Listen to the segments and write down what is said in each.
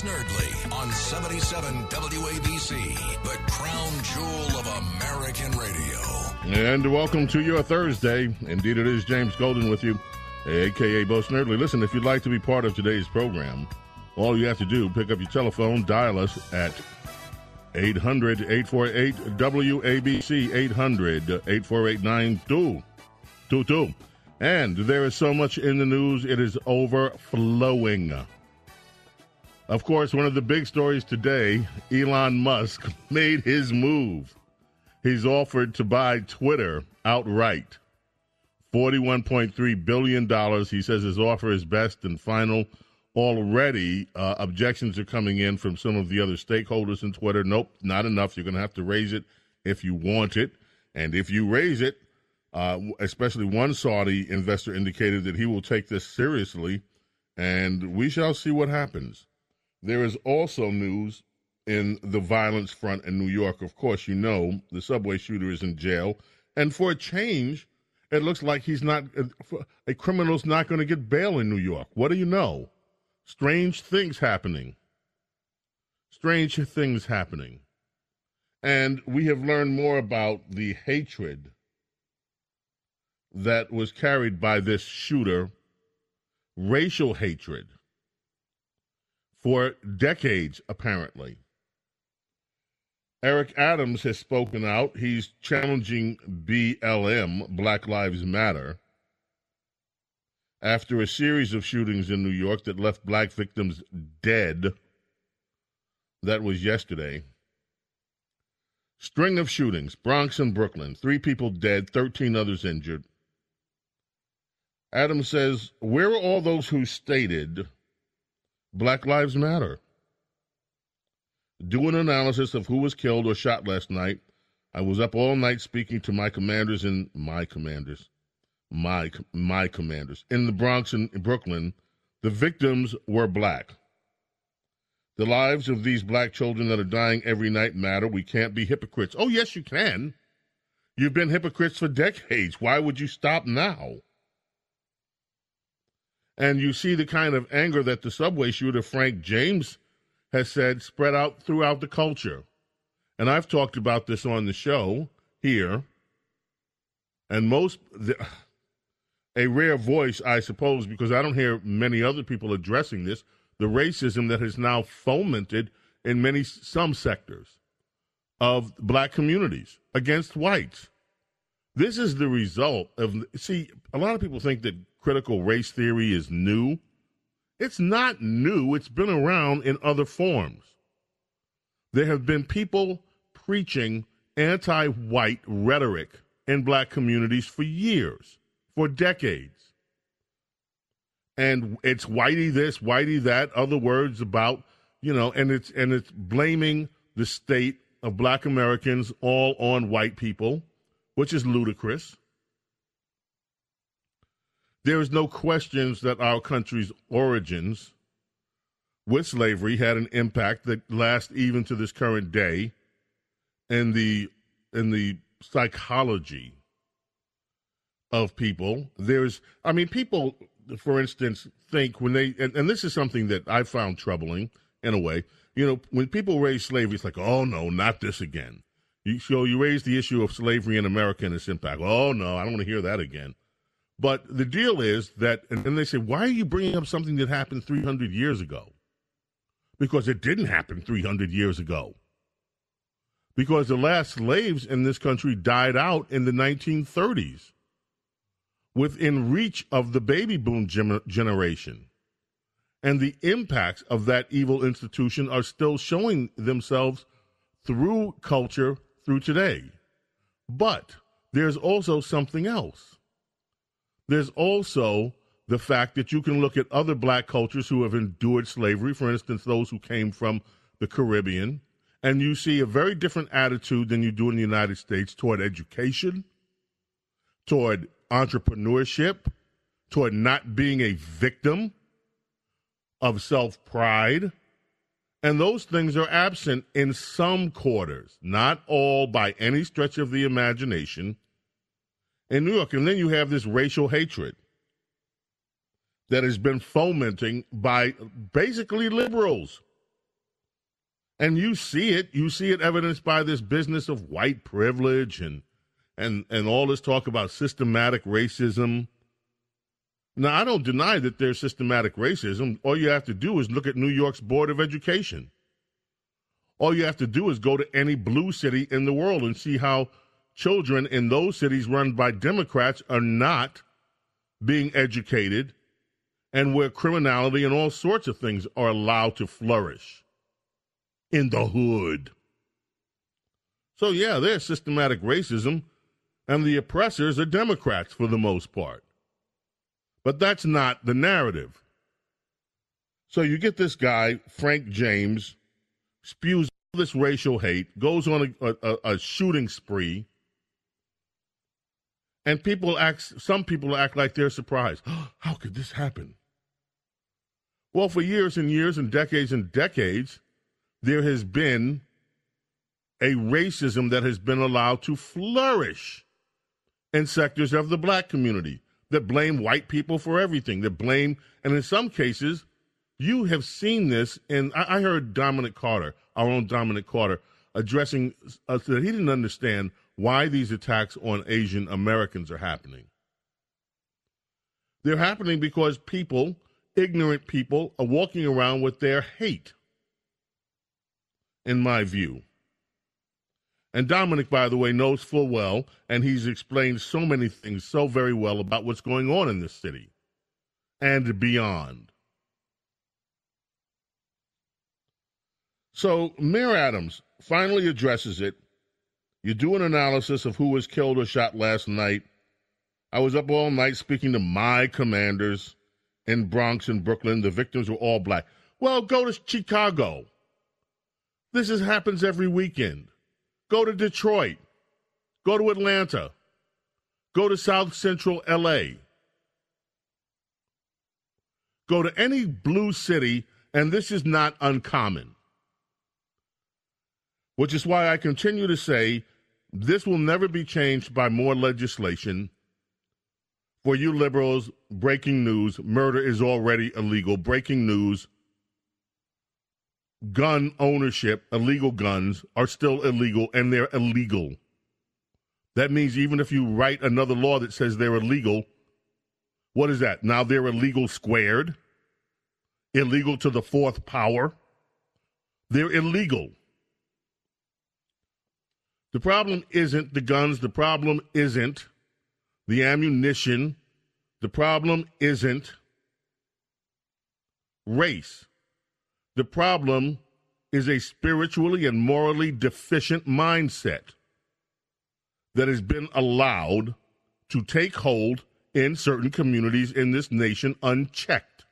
Bo Snerdley, on 77 WABC, the crown jewel of American radio. And welcome to your Thursday. Indeed, it is James Golden with you, aka Bo Snerdley. Listen, if you'd like to be part of today's program, all you have to do, pick up your telephone, dial us at 800 848 WABC, 800 848 9222. And there is so much in the news, it is overflowing. Of course, one of the big stories today Elon Musk made his move. He's offered to buy Twitter outright. $41.3 billion. He says his offer is best and final. Already, uh, objections are coming in from some of the other stakeholders in Twitter. Nope, not enough. You're going to have to raise it if you want it. And if you raise it, uh, especially one Saudi investor indicated that he will take this seriously, and we shall see what happens. There is also news in the violence front in New York. Of course, you know the subway shooter is in jail, and for a change, it looks like he's not uh, a criminal's not going to get bail in New York. What do you know? Strange things happening. Strange things happening. And we have learned more about the hatred that was carried by this shooter, racial hatred, for decades, apparently. Eric Adams has spoken out. He's challenging BLM, Black Lives Matter, after a series of shootings in New York that left black victims dead. That was yesterday. String of shootings, Bronx and Brooklyn, three people dead, 13 others injured. Adams says, Where are all those who stated Black Lives Matter? Do an analysis of who was killed or shot last night. I was up all night speaking to my commanders and my commanders, my my commanders in the Bronx and Brooklyn. The victims were black. The lives of these black children that are dying every night matter. We can't be hypocrites. Oh, yes, you can. You've been hypocrites for decades. Why would you stop now? And you see the kind of anger that the subway shooter, Frank James, has said spread out throughout the culture. And I've talked about this on the show here. And most, the, a rare voice, I suppose, because I don't hear many other people addressing this, the racism that has now fomented in many, some sectors of black communities against whites. This is the result of, see, a lot of people think that critical race theory is new. It's not new, it's been around in other forms. There have been people preaching anti white rhetoric in black communities for years, for decades. And it's whitey this, whitey that, other words about, you know, and it's and it's blaming the state of black Americans all on white people, which is ludicrous. There is no questions that our country's origins with slavery had an impact that lasts even to this current day in the in the psychology of people. There's I mean people for instance think when they and, and this is something that I found troubling in a way. You know, when people raise slavery, it's like, oh no, not this again. You so you raise the issue of slavery in America and its impact. Oh no, I don't want to hear that again. But the deal is that, and then they say, why are you bringing up something that happened 300 years ago? Because it didn't happen 300 years ago. because the last slaves in this country died out in the 1930s within reach of the baby boom generation. And the impacts of that evil institution are still showing themselves through culture through today. But there's also something else. There's also the fact that you can look at other black cultures who have endured slavery, for instance, those who came from the Caribbean, and you see a very different attitude than you do in the United States toward education, toward entrepreneurship, toward not being a victim of self pride. And those things are absent in some quarters, not all by any stretch of the imagination in New York. And then you have this racial hatred that has been fomenting by basically liberals. And you see it, you see it evidenced by this business of white privilege and and and all this talk about systematic racism. Now, I don't deny that there's systematic racism. All you have to do is look at New York's Board of Education. All you have to do is go to any blue city in the world and see how children in those cities run by Democrats are not being educated and where criminality and all sorts of things are allowed to flourish in the hood. So, yeah, there's systematic racism, and the oppressors are Democrats for the most part. But that's not the narrative. So you get this guy, Frank James, spews all this racial hate, goes on a, a, a shooting spree, and people act. Some people act like they're surprised. How could this happen? Well, for years and years and decades and decades, there has been a racism that has been allowed to flourish in sectors of the black community that blame white people for everything, that blame, and in some cases, you have seen this. And I, heard Dominic Carter, our own Dominic Carter, addressing uh, that he didn't understand why these attacks on Asian Americans are happening. They're happening because people ignorant people are walking around with their hate, in my view. And Dominic, by the way, knows full well, and he's explained so many things so very well about what's going on in this city and beyond. So, Mayor Adams finally addresses it. You do an analysis of who was killed or shot last night. I was up all night speaking to my commanders in Bronx and Brooklyn. The victims were all black. Well, go to Chicago. This is, happens every weekend. Go to Detroit. Go to Atlanta. Go to South Central LA. Go to any blue city, and this is not uncommon. Which is why I continue to say this will never be changed by more legislation for you liberals, breaking news murder is already illegal. Breaking news gun ownership, illegal guns, are still illegal and they're illegal. That means even if you write another law that says they're illegal, what is that? Now they're illegal squared, illegal to the fourth power. They're illegal. The problem isn't the guns, the problem isn't the ammunition. The problem isn't race. The problem is a spiritually and morally deficient mindset that has been allowed to take hold in certain communities in this nation unchecked.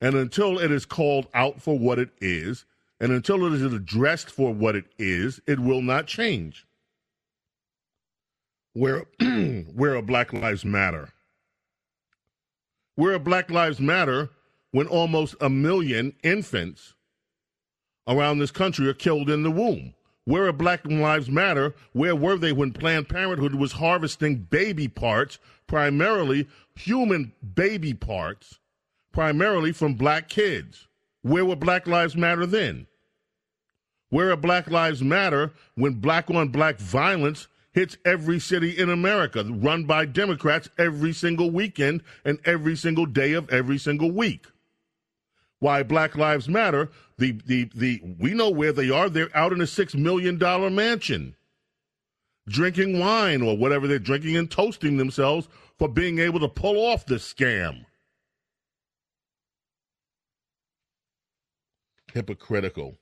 And until it is called out for what it is, and until it is addressed for what it is, it will not change where where a Black Lives Matter. Where are Black Lives Matter when almost a million infants around this country are killed in the womb. Where a Black Lives Matter, where were they when Planned Parenthood was harvesting baby parts, primarily human baby parts, primarily from black kids? Where were Black Lives Matter then? Where are Black Lives Matter when black on black violence hits every city in America, run by Democrats every single weekend and every single day of every single week. why Black Lives Matter, the, the, the, we know where they are. They're out in a $6 million mansion drinking wine or whatever they're drinking and toasting themselves for being able to pull off this scam. Hypocritical.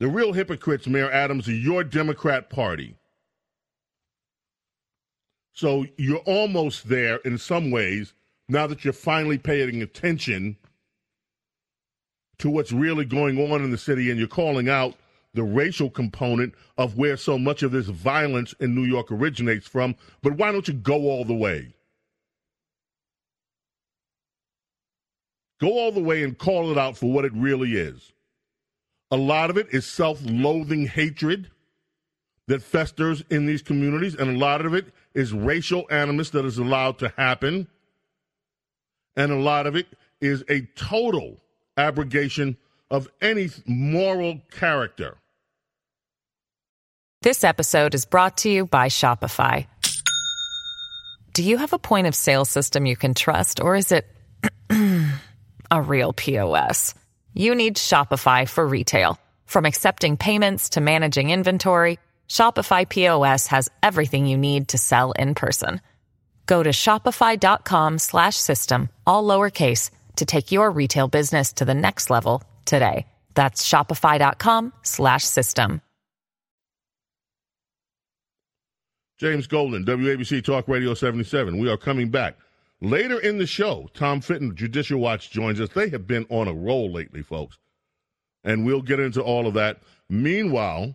The real hypocrites, Mayor Adams, are your Democrat Party. So you're almost there in some ways now that you're finally paying attention to what's really going on in the city and you're calling out the racial component of where so much of this violence in New York originates from. But why don't you go all the way? Go all the way and call it out for what it really is. A lot of it is self loathing hatred that festers in these communities, and a lot of it is racial animus that is allowed to happen, and a lot of it is a total abrogation of any moral character. This episode is brought to you by Shopify. Do you have a point of sale system you can trust, or is it a real POS? You need Shopify for retail. From accepting payments to managing inventory, Shopify POS has everything you need to sell in person. Go to shopify.com slash system, all lowercase to take your retail business to the next level today. That's shopify.com slash system. James Golden, WABC Talk Radio 77. We are coming back. Later in the show, Tom Fitton, Judicial Watch, joins us. They have been on a roll lately, folks. And we'll get into all of that. Meanwhile,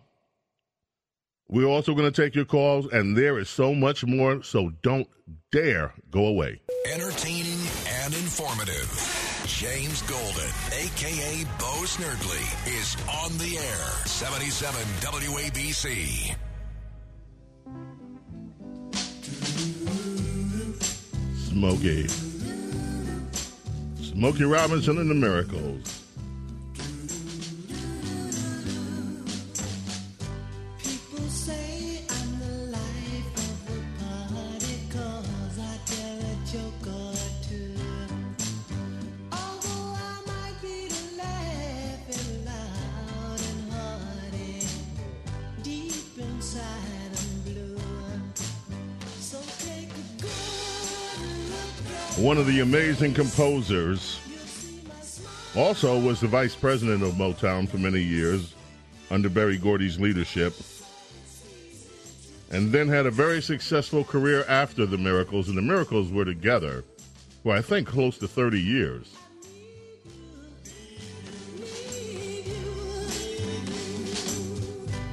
we're also going to take your calls, and there is so much more, so don't dare go away. Entertaining and informative. James Golden, a.k.a. Bo Snerdley, is on the air. 77 WABC. Smokey. Smokey Robinson and the Miracles. One of the amazing composers. Also was the vice president of Motown for many years under Berry Gordy's leadership. And then had a very successful career after the Miracles, and the Miracles were together for I think close to 30 years.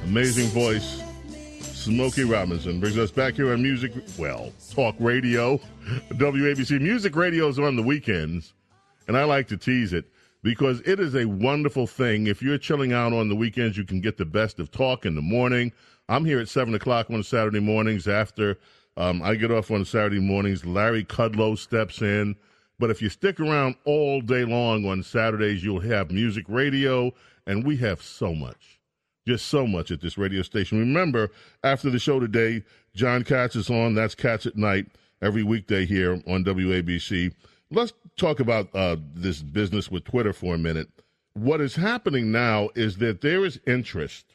Amazing voice. Smokey Robinson brings us back here on Music, well, Talk Radio. WABC Music Radio is on the weekends, and I like to tease it because it is a wonderful thing. If you're chilling out on the weekends, you can get the best of talk in the morning. I'm here at 7 o'clock on Saturday mornings after um, I get off on Saturday mornings. Larry Kudlow steps in. But if you stick around all day long on Saturdays, you'll have music radio, and we have so much just so much at this radio station. Remember, after the show today, John Cats is on. That's Cats at Night every weekday here on WABC. Let's talk about uh, this business with Twitter for a minute. What is happening now is that there is interest,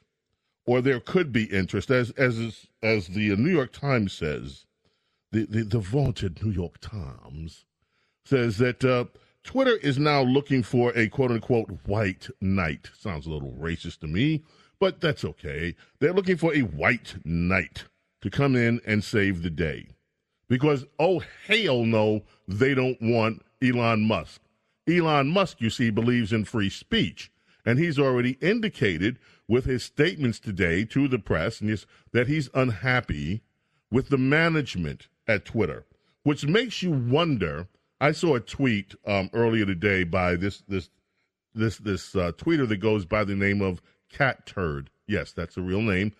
or there could be interest, as as as the New York Times says, the the, the vaunted New York Times says that uh, Twitter is now looking for a quote unquote white knight. Sounds a little racist to me but that's okay. They're looking for a white knight to come in and save the day. Because, oh, hell no, they don't want Elon Musk. Elon Musk, you see, believes in free speech. And he's already indicated with his statements today to the press that he's unhappy with the management at Twitter, which makes you wonder. I saw a tweet um, earlier today by this this this this uh, tweeter that goes by the name of Cat Turd. Yes, that's a real name.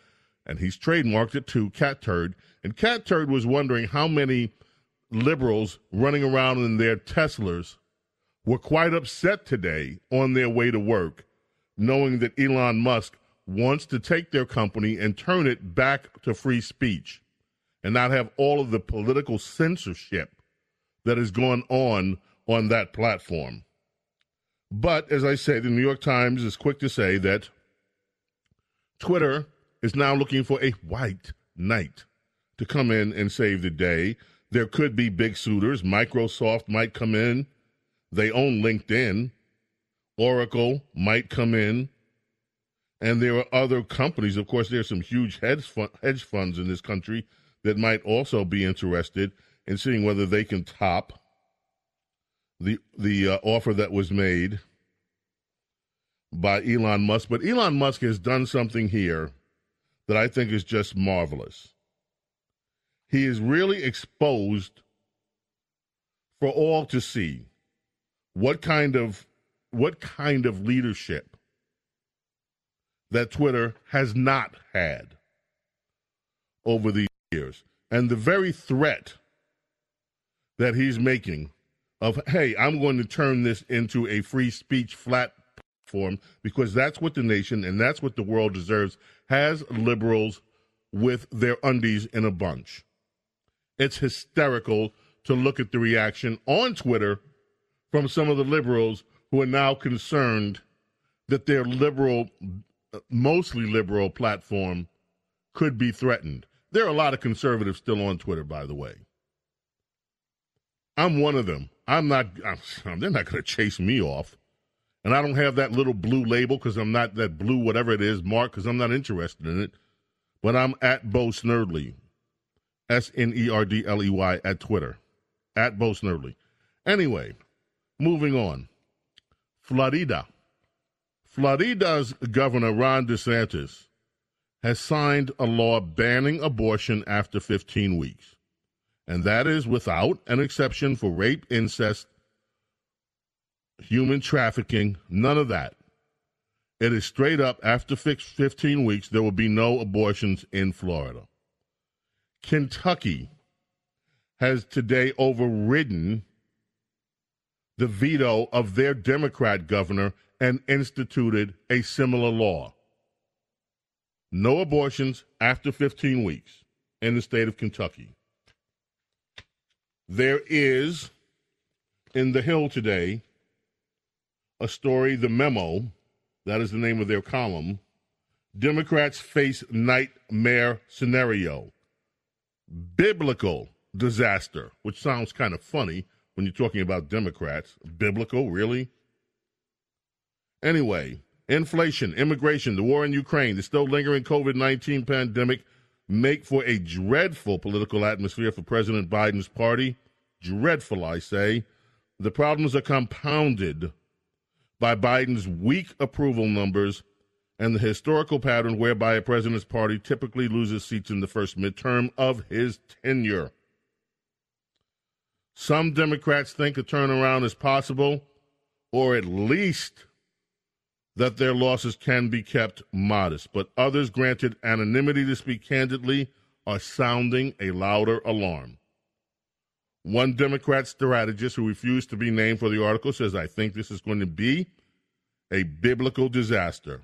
And he's trademarked it to Cat Turd. And Cat Turd was wondering how many liberals running around in their Teslas were quite upset today on their way to work, knowing that Elon Musk wants to take their company and turn it back to free speech and not have all of the political censorship that has gone on on that platform. But as I say, the New York Times is quick to say that Twitter is now looking for a white knight to come in and save the day. There could be big suitors. Microsoft might come in. They own LinkedIn. Oracle might come in. And there are other companies. Of course, there's some huge hedge, fund, hedge funds in this country that might also be interested in seeing whether they can top the the uh, offer that was made by Elon Musk. But Elon Musk has done something here that I think is just marvelous. He is really exposed for all to see what kind of what kind of leadership that Twitter has not had over the years. And the very threat that he's making of, hey, I'm going to turn this into a free speech flat platform because that's what the nation and that's what the world deserves, has liberals with their undies in a bunch. It's hysterical to look at the reaction on Twitter from some of the liberals who are now concerned that their liberal, mostly liberal platform could be threatened. There are a lot of conservatives still on Twitter, by the way. I'm one of them. I'm not, I'm, they're not going to chase me off. And I don't have that little blue label because I'm not that blue, whatever it is, mark, because I'm not interested in it. But I'm at Bo Snerdley, S N E R D L E Y, at Twitter, at Bo Snerdley. Anyway, moving on. Florida. Florida's Governor Ron DeSantis has signed a law banning abortion after 15 weeks. And that is without an exception for rape, incest, human trafficking, none of that. It is straight up after 15 weeks, there will be no abortions in Florida. Kentucky has today overridden the veto of their Democrat governor and instituted a similar law. No abortions after 15 weeks in the state of Kentucky. There is in the Hill today a story, The Memo, that is the name of their column. Democrats face nightmare scenario. Biblical disaster, which sounds kind of funny when you're talking about Democrats. Biblical, really? Anyway, inflation, immigration, the war in Ukraine, the still lingering COVID 19 pandemic make for a dreadful political atmosphere for President Biden's party. Dreadful, I say. The problems are compounded by Biden's weak approval numbers and the historical pattern whereby a president's party typically loses seats in the first midterm of his tenure. Some Democrats think a turnaround is possible, or at least that their losses can be kept modest, but others granted anonymity to speak candidly are sounding a louder alarm. One Democrat strategist who refused to be named for the article says, I think this is going to be a biblical disaster.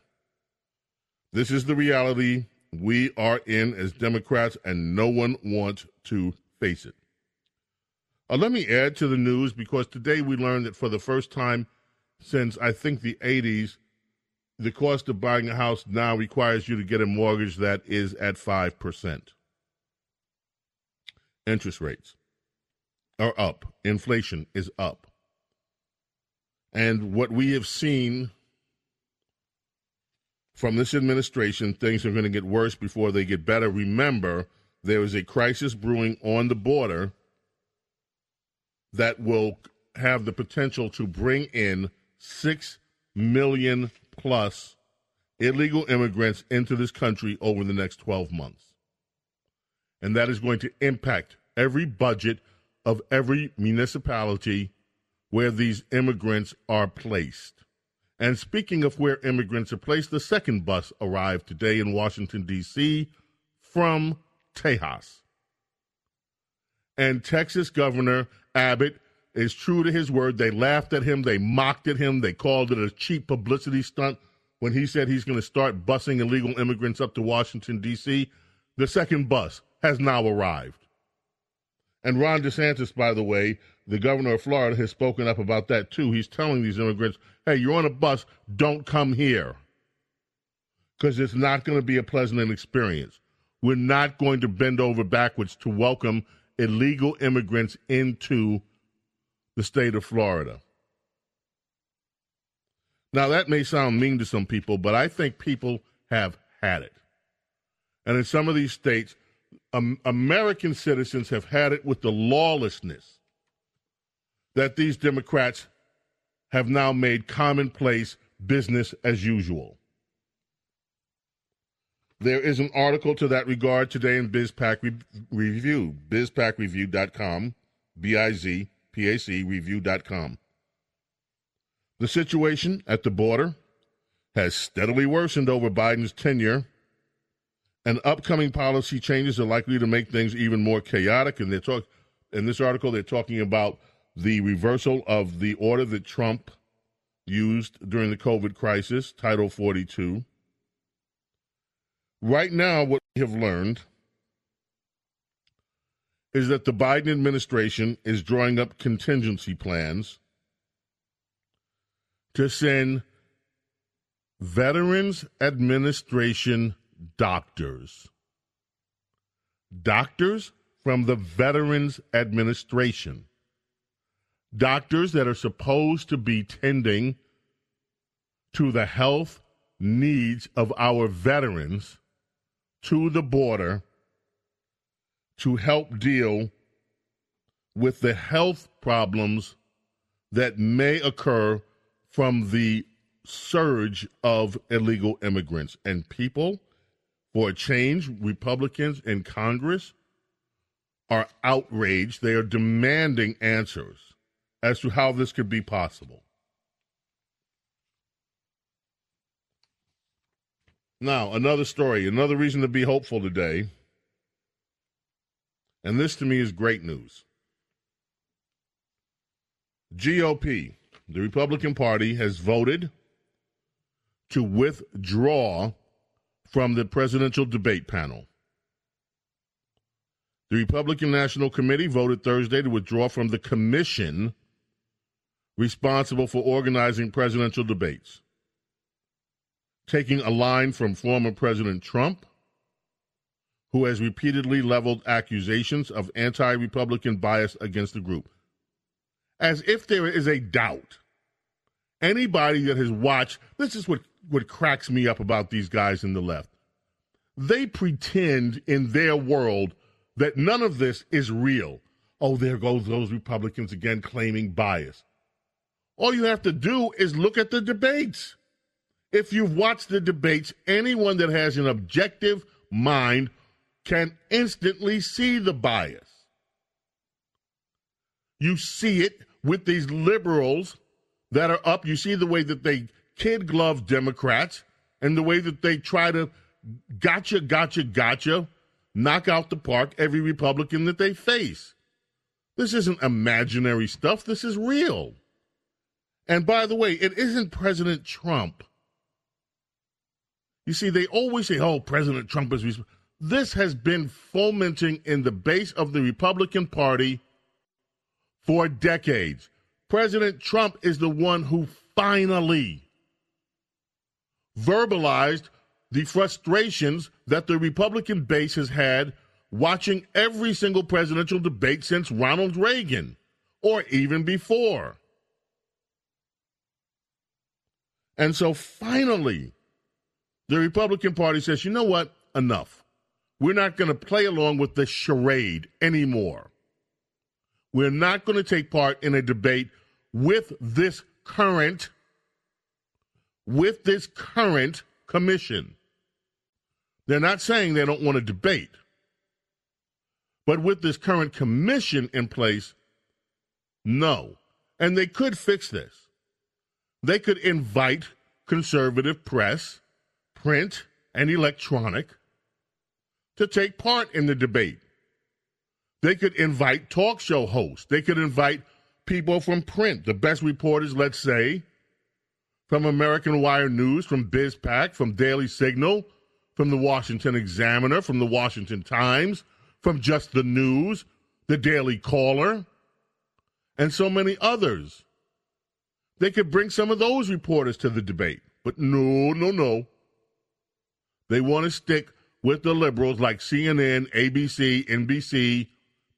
This is the reality we are in as Democrats, and no one wants to face it. Uh, let me add to the news because today we learned that for the first time since I think the 80s, the cost of buying a house now requires you to get a mortgage that is at 5%. Interest rates are up, inflation is up. And what we have seen from this administration, things are going to get worse before they get better. Remember, there is a crisis brewing on the border that will have the potential to bring in 6 million plus illegal immigrants into this country over the next 12 months. And that is going to impact every budget of every municipality where these immigrants are placed. And speaking of where immigrants are placed, the second bus arrived today in Washington, D.C. from Tejas. And Texas Governor Abbott is true to his word. They laughed at him, they mocked at him, they called it a cheap publicity stunt when he said he's going to start busing illegal immigrants up to Washington, D.C. The second bus has now arrived. And Ron DeSantis, by the way, the governor of Florida has spoken up about that too. He's telling these immigrants, hey, you're on a bus, don't come here. Because it's not going to be a pleasant experience. We're not going to bend over backwards to welcome illegal immigrants into the state of Florida. Now, that may sound mean to some people, but I think people have had it. And in some of these states, um, American citizens have had it with the lawlessness that these Democrats have now made commonplace business as usual. There is an article to that regard today in BizPac Re- Review, bizpacreview.com, B I Z P A C review.com. The situation at the border has steadily worsened over Biden's tenure, and upcoming policy changes are likely to make things even more chaotic. And they talk in this article, they're talking about the reversal of the order that Trump used during the COVID crisis, Title 42. Right now, what we have learned is that the Biden administration is drawing up contingency plans to send Veterans Administration doctors. Doctors from the Veterans Administration. Doctors that are supposed to be tending to the health needs of our veterans to the border to help deal with the health problems that may occur from the surge of illegal immigrants and people for a change republicans in congress are outraged they are demanding answers as to how this could be possible Now, another story, another reason to be hopeful today. And this to me is great news. GOP, the Republican Party, has voted to withdraw from the presidential debate panel. The Republican National Committee voted Thursday to withdraw from the commission responsible for organizing presidential debates taking a line from former President Trump, who has repeatedly leveled accusations of anti Republican bias against the group. As if there is a doubt. Anybody that has watched, this is what, what cracks me up about these guys in the left. They pretend in their world that none of this is real. Oh, there goes those Republicans again claiming bias. All you have to do is look at the debates. If you've watched the debates, anyone that has an objective mind can instantly see the bias. You see it with these liberals that are up. You see the way that they kid glove Democrats and the way that they try to gotcha, gotcha, gotcha, knock out the park every Republican that they face. This isn't imaginary stuff. This is real. And by the way, it isn't President Trump you see, they always say, oh, President Trump is responsible. This has been fomenting in the base of the Republican Party for decades. President Trump is the one who finally verbalized the frustrations that the Republican base has had watching every single presidential debate since Ronald Reagan or even before. And so finally, the Republican Party says, you know what? Enough. We're not going to play along with the charade anymore. We're not going to take part in a debate with this current with this current commission. They're not saying they don't want to debate. But with this current commission in place, no. And they could fix this. They could invite conservative press print, and electronic to take part in the debate. They could invite talk show hosts. They could invite people from print, the best reporters, let's say, from American Wire News, from BizPac, from Daily Signal, from the Washington Examiner, from the Washington Times, from Just the News, the Daily Caller, and so many others. They could bring some of those reporters to the debate. But no, no, no. They want to stick with the liberals like CNN, ABC, NBC,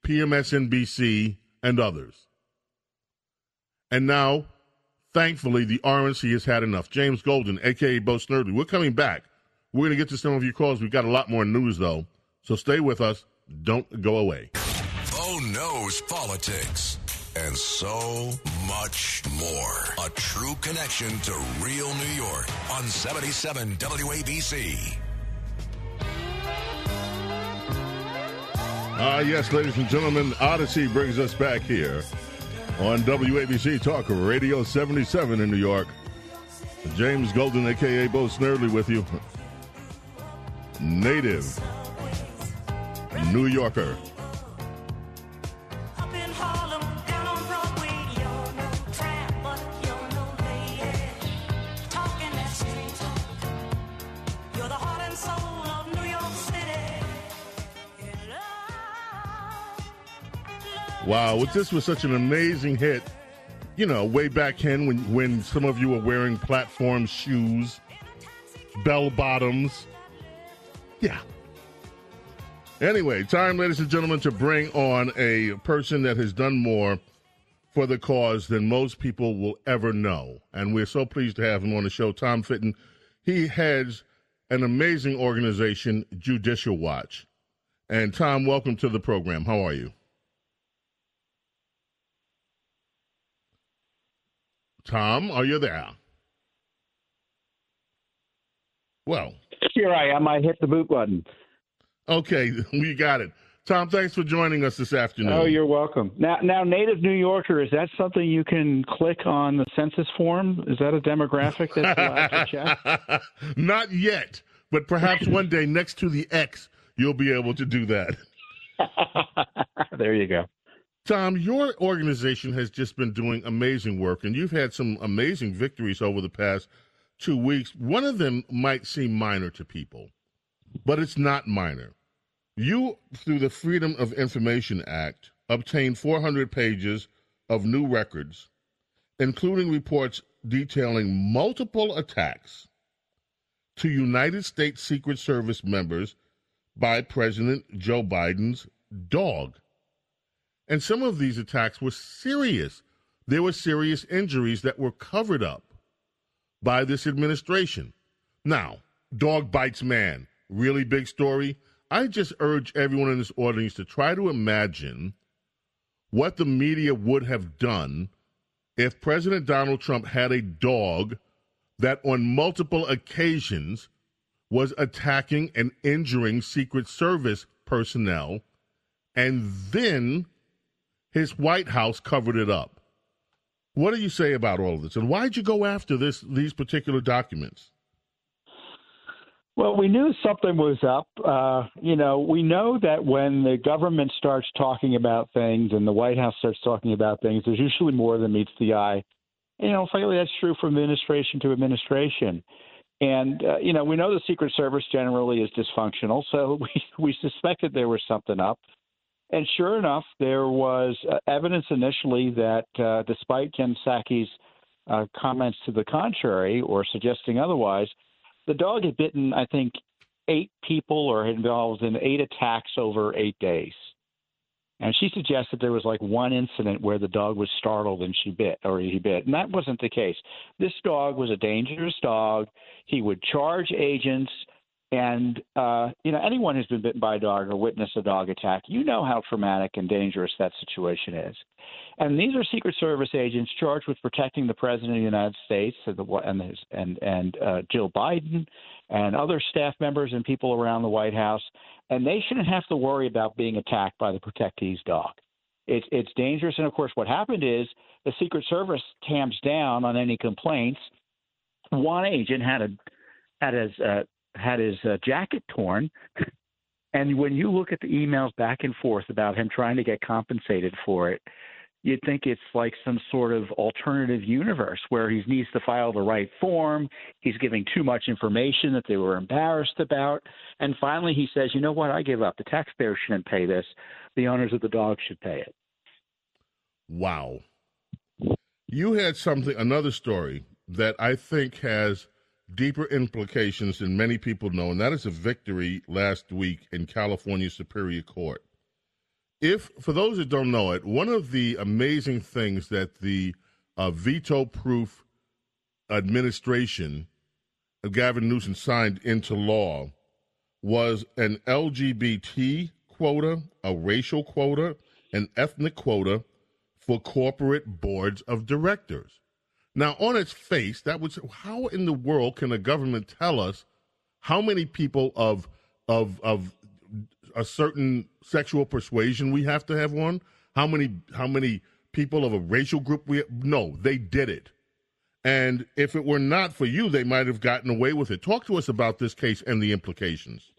PMSNBC, and others. And now, thankfully, the RNC has had enough. James Golden, aka Bo Snerdley, we're coming back. We're going to get to some of your calls. We've got a lot more news, though. So stay with us. Don't go away. Bo knows politics and so much more. A true connection to real New York on 77 WABC. Ah, yes, ladies and gentlemen, Odyssey brings us back here on WABC Talk Radio 77 in New York. James Golden, aka Bo Snerdley, with you. Native New Yorker. Wow, this was such an amazing hit. You know, way back when, when when some of you were wearing platform shoes, bell bottoms. Yeah. Anyway, time, ladies and gentlemen, to bring on a person that has done more for the cause than most people will ever know. And we're so pleased to have him on the show, Tom Fitton. He heads an amazing organization, Judicial Watch. And Tom, welcome to the program. How are you? Tom, are you there? Well, Here I am. I hit the boot button. okay, we got it. Tom, thanks for joining us this afternoon. Oh, you're welcome. Now, now, native New Yorker, is that something you can click on the census form? Is that a demographic that's allowed to check? Not yet, but perhaps one day next to the X, you'll be able to do that. there you go. Tom, your organization has just been doing amazing work, and you've had some amazing victories over the past two weeks. One of them might seem minor to people, but it's not minor. You, through the Freedom of Information Act, obtained 400 pages of new records, including reports detailing multiple attacks to United States Secret Service members by President Joe Biden's dog. And some of these attacks were serious. There were serious injuries that were covered up by this administration. Now, dog bites man. Really big story. I just urge everyone in this audience to try to imagine what the media would have done if President Donald Trump had a dog that on multiple occasions was attacking and injuring Secret Service personnel, and then his White House covered it up. What do you say about all of this? And why'd you go after this these particular documents? Well, we knew something was up. Uh, you know, we know that when the government starts talking about things and the White House starts talking about things, there's usually more than meets the eye. You know, frankly, that's true from administration to administration. And uh, you know, we know the Secret Service generally is dysfunctional, so we we suspected there was something up. And sure enough, there was uh, evidence initially that, uh, despite Jen Psaki's uh, comments to the contrary or suggesting otherwise, the dog had bitten, I think, eight people or involved in eight attacks over eight days. And she suggested there was like one incident where the dog was startled and she bit or he bit. And that wasn't the case. This dog was a dangerous dog. He would charge agents. And, uh, you know, anyone who's been bitten by a dog or witnessed a dog attack, you know how traumatic and dangerous that situation is. And these are Secret Service agents charged with protecting the President of the United States and, the, and, his, and, and uh, Jill Biden and other staff members and people around the White House. And they shouldn't have to worry about being attacked by the protectee's dog. It's, it's dangerous. And of course, what happened is the Secret Service tamps down on any complaints. One agent had a had his uh, had his uh, jacket torn, and when you look at the emails back and forth about him trying to get compensated for it, you'd think it's like some sort of alternative universe where he needs to file the right form. He's giving too much information that they were embarrassed about. And finally, he says, you know what? I give up. The taxpayer shouldn't pay this. The owners of the dog should pay it. Wow. You had something, another story that I think has deeper implications than many people know, and that is a victory last week in California Superior Court. If, for those that don't know it, one of the amazing things that the uh, veto proof administration of Gavin Newsom signed into law was an LGBT quota, a racial quota, an ethnic quota for corporate boards of directors. Now, on its face, that was how in the world can a government tell us how many people of of of a certain sexual persuasion we have to have one? How many how many people of a racial group we no, they did it. And if it were not for you, they might have gotten away with it. Talk to us about this case and the implications.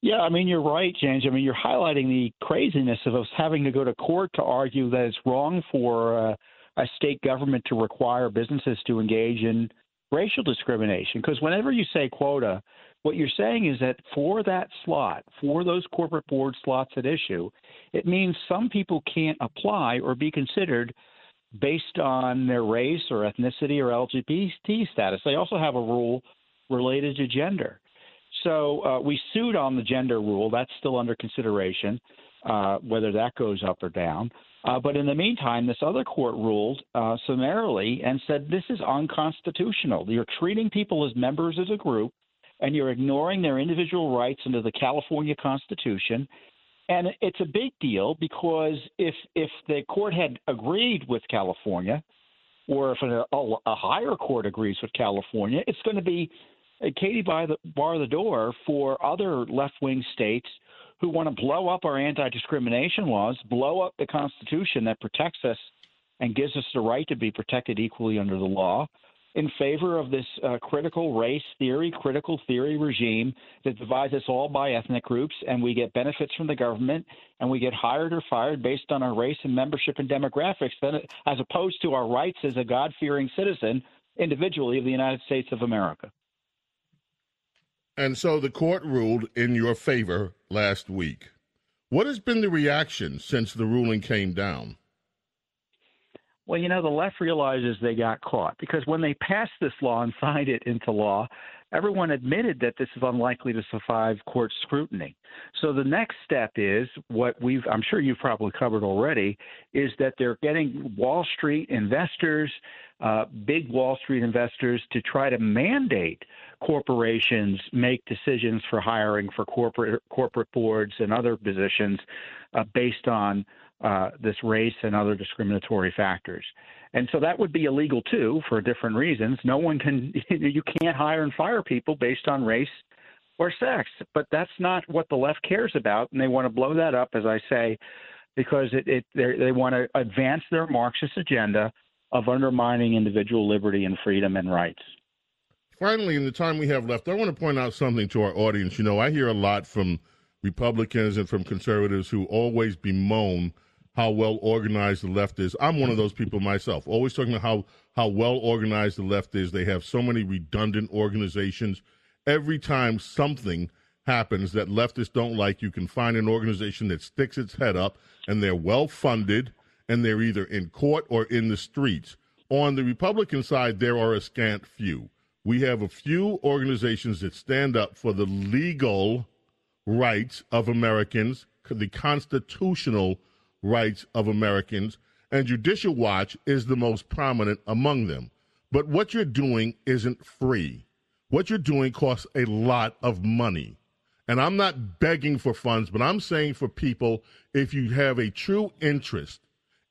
Yeah, I mean, you're right, James. I mean, you're highlighting the craziness of us having to go to court to argue that it's wrong for uh, a state government to require businesses to engage in racial discrimination. Because whenever you say quota, what you're saying is that for that slot, for those corporate board slots at issue, it means some people can't apply or be considered based on their race or ethnicity or LGBT status. They also have a rule related to gender. So uh, we sued on the gender rule. That's still under consideration, uh, whether that goes up or down. Uh, but in the meantime, this other court ruled uh, summarily and said this is unconstitutional. You're treating people as members as a group, and you're ignoring their individual rights under the California Constitution. And it's a big deal because if if the court had agreed with California, or if a, a higher court agrees with California, it's going to be uh, Katie by the bar the door for other left wing states who want to blow up our anti discrimination laws, blow up the Constitution that protects us and gives us the right to be protected equally under the law, in favor of this uh, critical race theory, critical theory regime that divides us all by ethnic groups, and we get benefits from the government, and we get hired or fired based on our race and membership and demographics, as opposed to our rights as a God fearing citizen individually of the United States of America. And so the court ruled in your favor last week. What has been the reaction since the ruling came down? Well, you know, the left realizes they got caught because when they passed this law and signed it into law, everyone admitted that this is unlikely to survive court scrutiny. So the next step is what we've, I'm sure you've probably covered already, is that they're getting Wall Street investors, uh, big Wall Street investors, to try to mandate corporations make decisions for hiring for corporate corporate boards and other positions uh, based on uh, this race and other discriminatory factors. And so that would be illegal too for different reasons. No one can, you can't hire and fire people based on race or sex. But that's not what the left cares about. And they want to blow that up, as I say, because it, it they want to advance their Marxist agenda of undermining individual liberty and freedom and rights. Finally, in the time we have left, I want to point out something to our audience. You know, I hear a lot from Republicans and from conservatives who always bemoan how well organized the left is. I'm one of those people myself, always talking about how, how well organized the left is. They have so many redundant organizations. Every time something happens that leftists don't like, you can find an organization that sticks its head up and they're well funded and they're either in court or in the streets. On the Republican side, there are a scant few. We have a few organizations that stand up for the legal rights of Americans, the constitutional rights of Americans, and Judicial Watch is the most prominent among them. But what you're doing isn't free. What you're doing costs a lot of money. And I'm not begging for funds, but I'm saying for people, if you have a true interest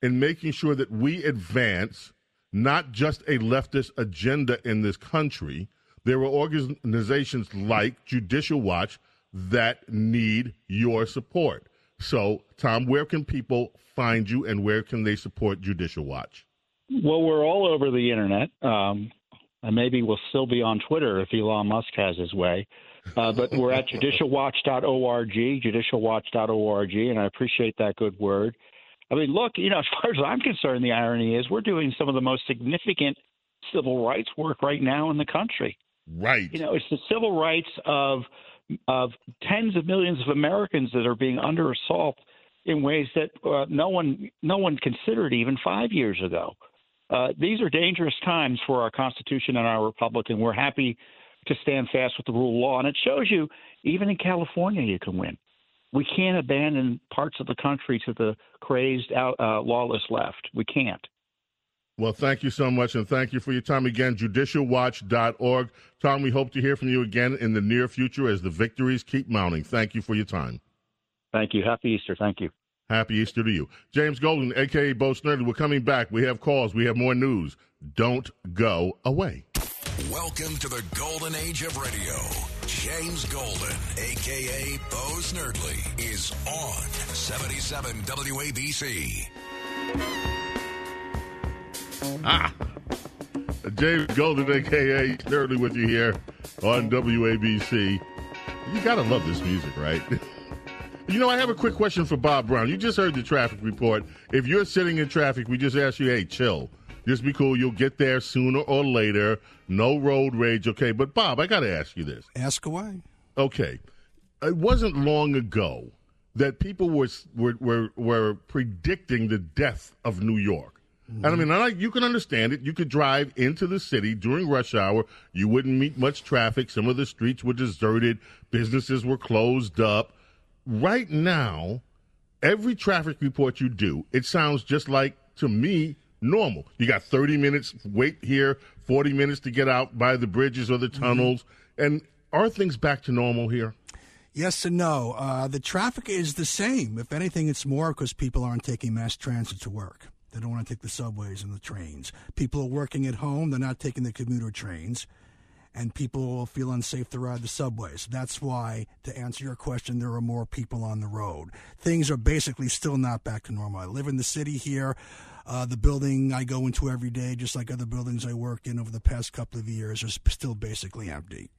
in making sure that we advance not just a leftist agenda in this country, there are organizations like Judicial Watch that need your support. So, Tom, where can people find you and where can they support Judicial Watch? Well, we're all over the internet. Um, and maybe we'll still be on Twitter if Elon Musk has his way. Uh, but we're at judicialwatch.org, judicialwatch.org, and I appreciate that good word. I mean, look, you know, as far as I'm concerned, the irony is we're doing some of the most significant civil rights work right now in the country. Right. You know, it's the civil rights of of tens of millions of Americans that are being under assault in ways that uh, no one no one considered even five years ago. uh, these are dangerous times for our Constitution and our Republic, and we're happy to stand fast with the rule of law. And it shows you, even in California, you can win. We can't abandon parts of the country to the crazed, uh, lawless left. We can't. Well, thank you so much, and thank you for your time again. JudicialWatch.org. Tom, we hope to hear from you again in the near future as the victories keep mounting. Thank you for your time. Thank you. Happy Easter. Thank you. Happy Easter to you. James Golden, a.k.a. Bo Snerdly, we're coming back. We have calls. We have more news. Don't go away. Welcome to the golden age of radio. James Golden, aka Bo Snerdly, is on 77 WABC. Ah, James Golden, aka Snerdly, with you here on WABC. You gotta love this music, right? you know, I have a quick question for Bob Brown. You just heard the traffic report. If you're sitting in traffic, we just ask you, hey, chill. Just be cool. You'll get there sooner or later. No road rage, okay? But Bob, I gotta ask you this. Ask away. Okay, it wasn't long ago that people were were were, were predicting the death of New York. And I mean, I, you can understand it. You could drive into the city during rush hour. You wouldn't meet much traffic. Some of the streets were deserted. Businesses were closed up. Right now, every traffic report you do, it sounds just like to me normal. You got 30 minutes wait here, 40 minutes to get out by the bridges or the tunnels. And are things back to normal here? Yes and no. Uh, the traffic is the same. If anything, it's more because people aren't taking mass transit to work. They don't want to take the subways and the trains. People are working at home. They're not taking the commuter trains. And people feel unsafe to ride the subways. That's why, to answer your question, there are more people on the road. Things are basically still not back to normal. I live in the city here. Uh, the building I go into every day, just like other buildings I work in over the past couple of years, is still basically empty.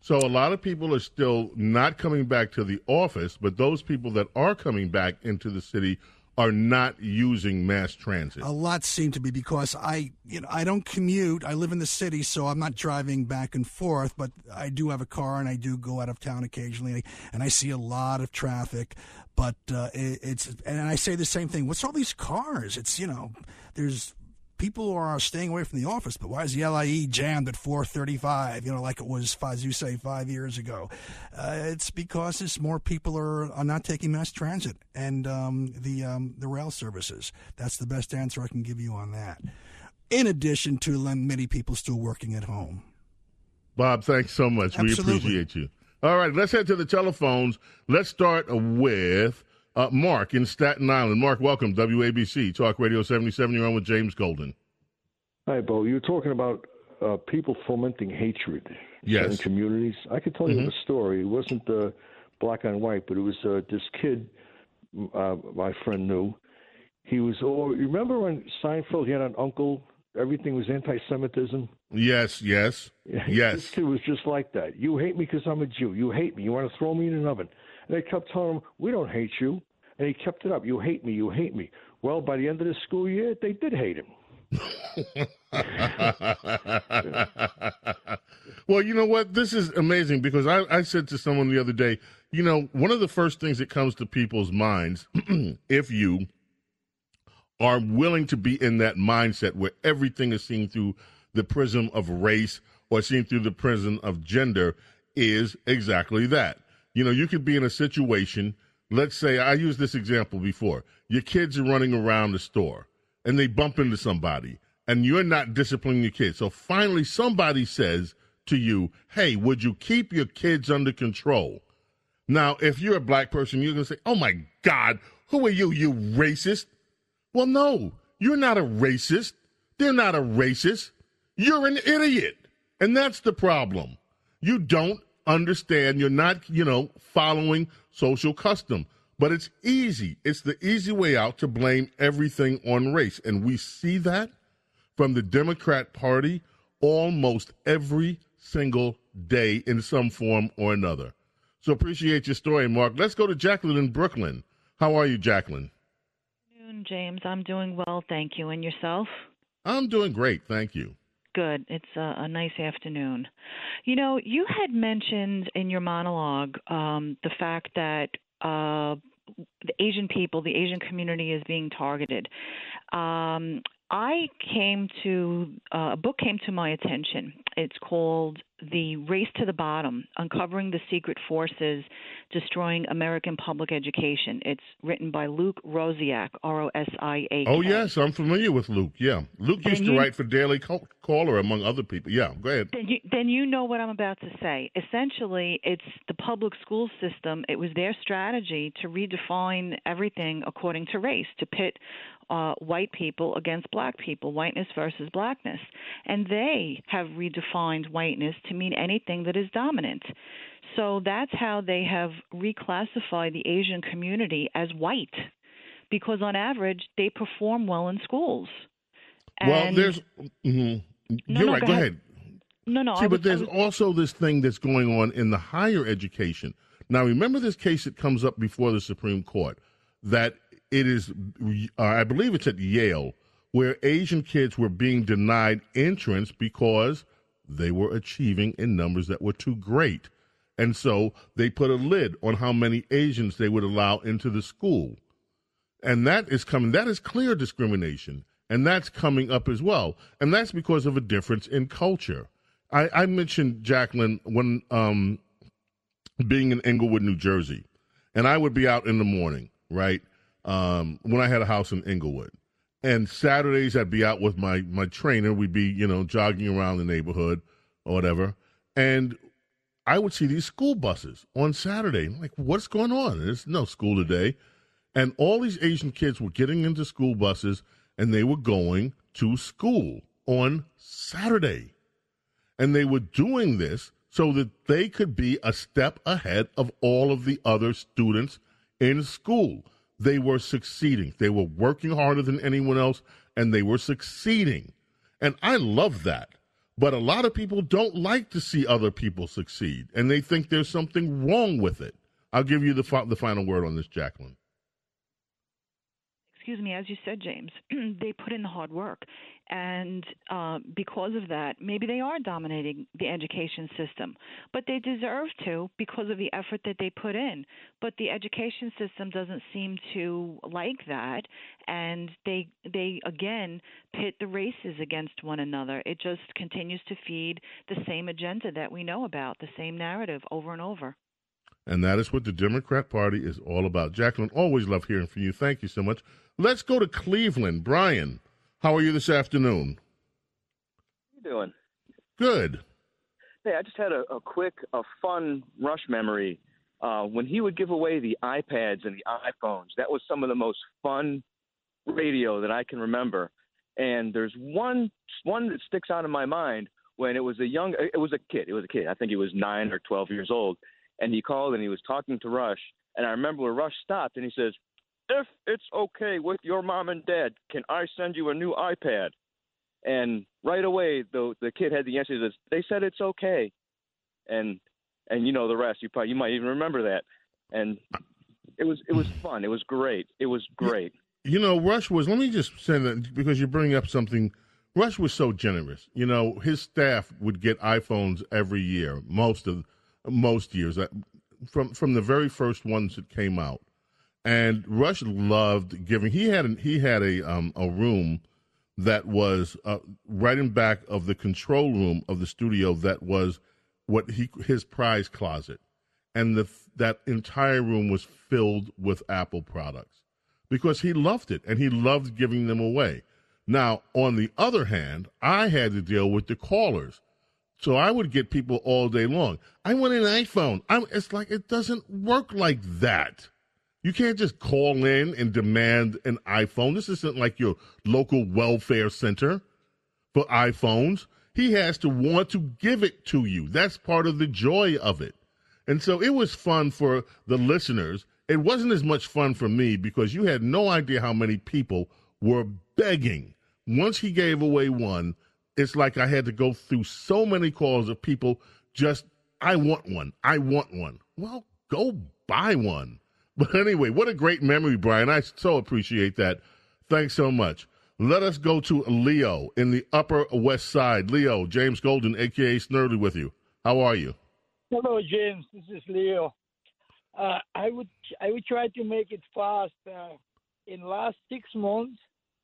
So a lot of people are still not coming back to the office, but those people that are coming back into the city are not using mass transit. A lot seem to be because I, you know, I don't commute. I live in the city, so I'm not driving back and forth. But I do have a car, and I do go out of town occasionally, and I see a lot of traffic. But uh, it, it's, and I say the same thing. What's all these cars? It's, you know, there's people are staying away from the office, but why is the LIE jammed at 4:35? You know, like it was, as you say, five years ago. Uh, it's because it's more people are, are not taking mass transit and um, the um, the rail services. That's the best answer I can give you on that. In addition to many people still working at home. Bob, thanks so much. Absolutely. We appreciate you. All right, let's head to the telephones. Let's start with uh, Mark in Staten Island. Mark, welcome. WABC Talk Radio 77. You're on with James Golden. Hi, Bo. You were talking about uh, people fomenting hatred Yes. in communities. I could tell you a story. It wasn't uh, black and white, but it was uh, this kid uh, my friend knew. He was oh, You remember when Seinfeld he had an uncle? Everything was anti-Semitism. Yes, yes, this yes. kid was just like that. You hate me because I'm a Jew. You hate me. You want to throw me in an oven. And they kept telling him, "We don't hate you." And he kept it up. You hate me. You hate me. Well, by the end of the school year, they did hate him. well, you know what? This is amazing because I, I said to someone the other day, you know, one of the first things that comes to people's minds, if you are willing to be in that mindset where everything is seen through the prism of race or seen through the prism of gender, is exactly that. You know, you could be in a situation, let's say, I used this example before. Your kids are running around the store and they bump into somebody and you're not disciplining your kids. So finally, somebody says to you, Hey, would you keep your kids under control? Now, if you're a black person, you're going to say, Oh my God, who are you, you racist? Well, no, you're not a racist. They're not a racist. You're an idiot. And that's the problem. You don't understand. You're not, you know, following social custom. But it's easy. It's the easy way out to blame everything on race. And we see that from the Democrat Party almost every single day in some form or another. So appreciate your story, Mark. Let's go to Jacqueline in Brooklyn. How are you, Jacqueline? Good afternoon, James. I'm doing well, thank you. And yourself? I'm doing great. Thank you. Good. It's a, a nice afternoon. You know, you had mentioned in your monologue um, the fact that uh, the Asian people, the Asian community is being targeted. Um, I came to uh, a book came to my attention. It's called The Race to the Bottom: Uncovering the Secret Forces Destroying American Public Education. It's written by Luke Rosiak, R O S I A K. Oh yes, I'm familiar with Luke. Yeah, Luke Then used to you- write for Daily Caller among other people. Yeah, go ahead. Then you, then you know what I'm about to say. Essentially, it's the public school system. It was their strategy to redefine everything according to race, to pit uh, white people against black people, whiteness versus blackness. And they have redefined whiteness to mean anything that is dominant. So that's how they have reclassified the Asian community as white, because on average, they perform well in schools. well, And- there's. mhm. No, You're no, right. go Go ahead. ahead. no, no. See, but there's was- also this thing that's going on in the higher education. Now, remember this case that comes up before the Supreme Court that it is, uh, I believe it's at Yale, where Asian kids were being denied entrance because they were achieving in numbers that were too great. And so they put a lid on how many Asians they would allow into the school. And that is coming, that is clear discrimination. And that's coming up as well. And that's because of a difference in culture. I, I mentioned Jacqueline when um, being in Englewood, New Jersey, and I would be out in the morning, right? Um, when I had a house in Englewood, and Saturdays I'd be out with my my trainer. We'd be you know jogging around the neighborhood or whatever, and I would see these school buses on Saturday. I'm like, what's going on? There's no school today, and all these Asian kids were getting into school buses, and they were going to school on Saturday and they were doing this so that they could be a step ahead of all of the other students in school. They were succeeding. They were working harder than anyone else, and they were succeeding. And I love that. But a lot of people don't like to see other people succeed, and they think there's something wrong with it. I'll give you the, fi- the final word on this, Jacqueline. excuse me, as you said, James, they put in the hard work. And uh, because of that, maybe they are dominating the education system. But they deserve to because of the effort that they put in. But the education system doesn't seem to like that. And they, they again, pit the races against one another. It just continues to feed the same agenda that we know about, the same narrative over and over. And that is what the Democrat Party is all about. Jacqueline, always love hearing from you. Thank you so much. Let's go to Cleveland. Brian, how are you this afternoon? How you doing? Good. Hey, I just had a, a quick, a fun Rush memory. Uh, when he would give away the iPads and the iPhones, that was some of the most fun radio that I can remember. And there's one one that sticks out in my mind when it was a young, it was a kid. It was a kid. I think he was nine or twelve years old, and he called and he was talking to Rush. And I remember where Rush stopped and he says, "If it's okay with your mom and dad, can I send you a new iPad?" And right away, the the kid had the answer. Says, "They said it's okay," and and you know the rest. You probably you might even remember that. And it was it was fun. It was great. It was great. You know, Rush was, let me just say that because you're bringing up something. Rush was so generous. You know, his staff would get iPhones every year, most of most years, from from the very first ones that came out. And Rush loved giving. He had an, he had a um, a room that was uh, right in back of the control room of the studio that was what he his prize closet, and the that entire room was filled with Apple products because he loved it and he loved giving them away. Now, on the other hand, I had to deal with the callers. So I would get people all day long. I want an iPhone. I'm, it's like it doesn't work like that. You can't just call in and demand an iPhone. This isn't like your local welfare center for iPhones. He has to want to give it to you. That's part of the joy of it. And so it was fun for the listeners. It wasn't as much fun for me because you had no idea how many people were begging. Once he gave away one, it's like I had to go through so many calls of people just, I want one. I want one. Well, go buy one. But anyway, what a great memory, Brian. I so appreciate that. Thanks so much. Let us go to Leo in the Upper West Side. Leo, James Golden, aka Snerdly, with you. How are you? Hello, James. This is Leo. Uh, I would I would try to make it fast. Uh, in last six months,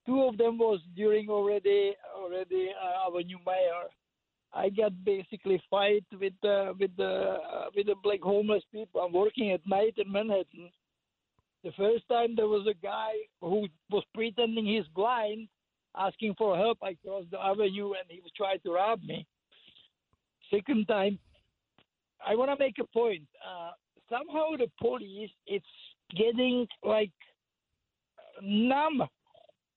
two of them was during already already uh, our new mayor. I got basically fight with uh, with the uh, with the black homeless people. I'm working at night in Manhattan. The first time there was a guy who was pretending he's blind, asking for help. I crossed the avenue and he was trying to rob me. Second time, I want to make a point. Uh, somehow the police, it's getting like numb.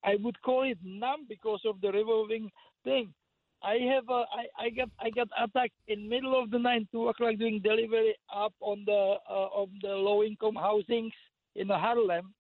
I would call it numb because of the revolving thing. I have a, I, I got I got attacked in middle of the night, two o'clock doing delivery up on the uh, on the low income housings in the Harlem.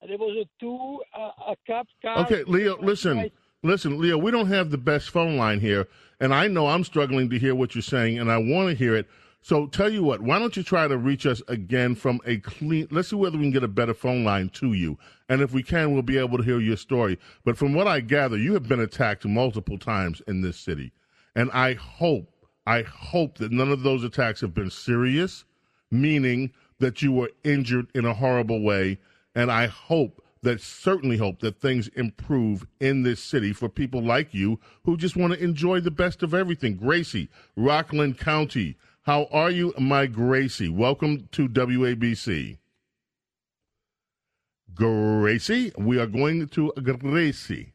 And there was a two uh, a cop car. Okay, Leo, listen, listen, Leo. We don't have the best phone line here, and I know I'm struggling to hear what you're saying, and I want to hear it. So, tell you what, why don't you try to reach us again from a clean? Let's see whether we can get a better phone line to you, and if we can, we'll be able to hear your story. But from what I gather, you have been attacked multiple times in this city, and I hope, I hope that none of those attacks have been serious, meaning that you were injured in a horrible way, and I hope that certainly hope that things improve in this city for people like you who just want to enjoy the best of everything. Gracie, Rockland County, how are you, my Gracie? Welcome to WABC. Gracie, we are going to Gracie.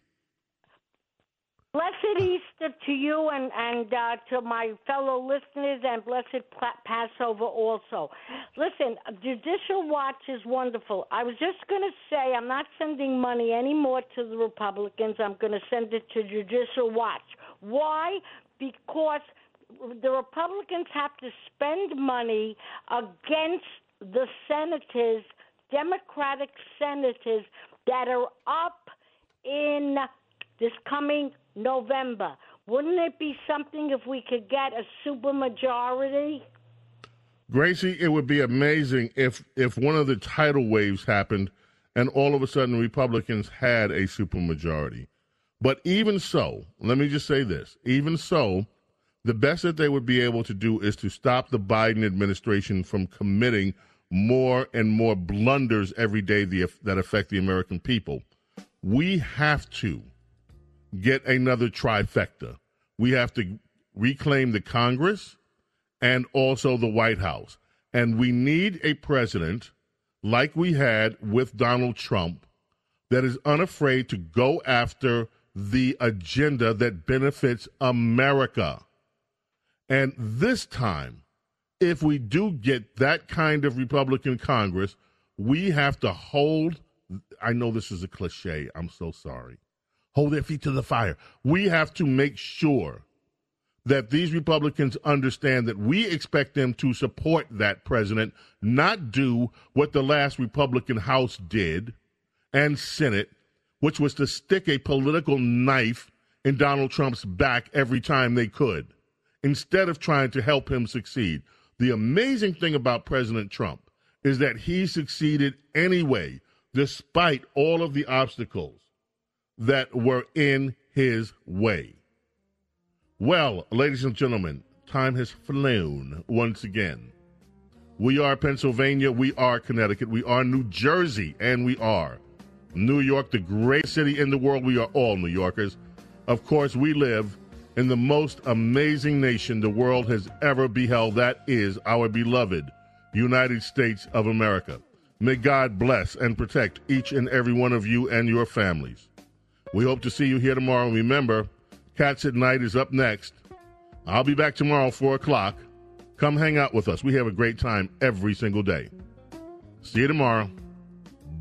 Easter to you and and uh, to my fellow listeners, and blessed Passover also. Listen, Judicial Watch is wonderful. I was just going to say I'm not sending money anymore to the Republicans. I'm going to send it to Judicial Watch. Why? Because the Republicans have to spend money against the senators, Democratic senators that are up in this coming November. Wouldn't it be something if we could get a supermajority? Gracie, it would be amazing if if one of the tidal waves happened and all of a sudden Republicans had a supermajority. But even so, let me just say this, even so, the best that they would be able to do is to stop the Biden administration from committing more and more blunders every day that affect the American people. We have to get another trifecta. We have to reclaim the Congress and also the White House. And we need a president like we had with Donald Trump that is unafraid to go after the agenda that benefits America. And this time, if we do get that kind of Republican Congress, we have to hold. I know this is a cliche. I'm so sorry. Hold their feet to the fire. We have to make sure that these Republicans understand that we expect them to support that president, not do what the last Republican House did and Senate, which was to stick a political knife in Donald Trump's back every time they could instead of trying to help him succeed. The amazing thing about President Trump is that he succeeded anyway, despite all of the obstacles that were in his way. Well, ladies and gentlemen, time has flown once again. We are Pennsylvania, we are Connecticut, we are New Jersey, and we are New York, the greatest city in the world. We are all New Yorkers. Of course, we live in the most amazing nation the world has ever beheld. That is our beloved United States of America. May God bless and protect each and every one of you and your families. We hope to see you here tomorrow. Remember, Cats at Night is up next. I'll be back tomorrow, 4 o'clock. Come hang out with us. We have a great time every single day. See you tomorrow.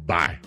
Bye.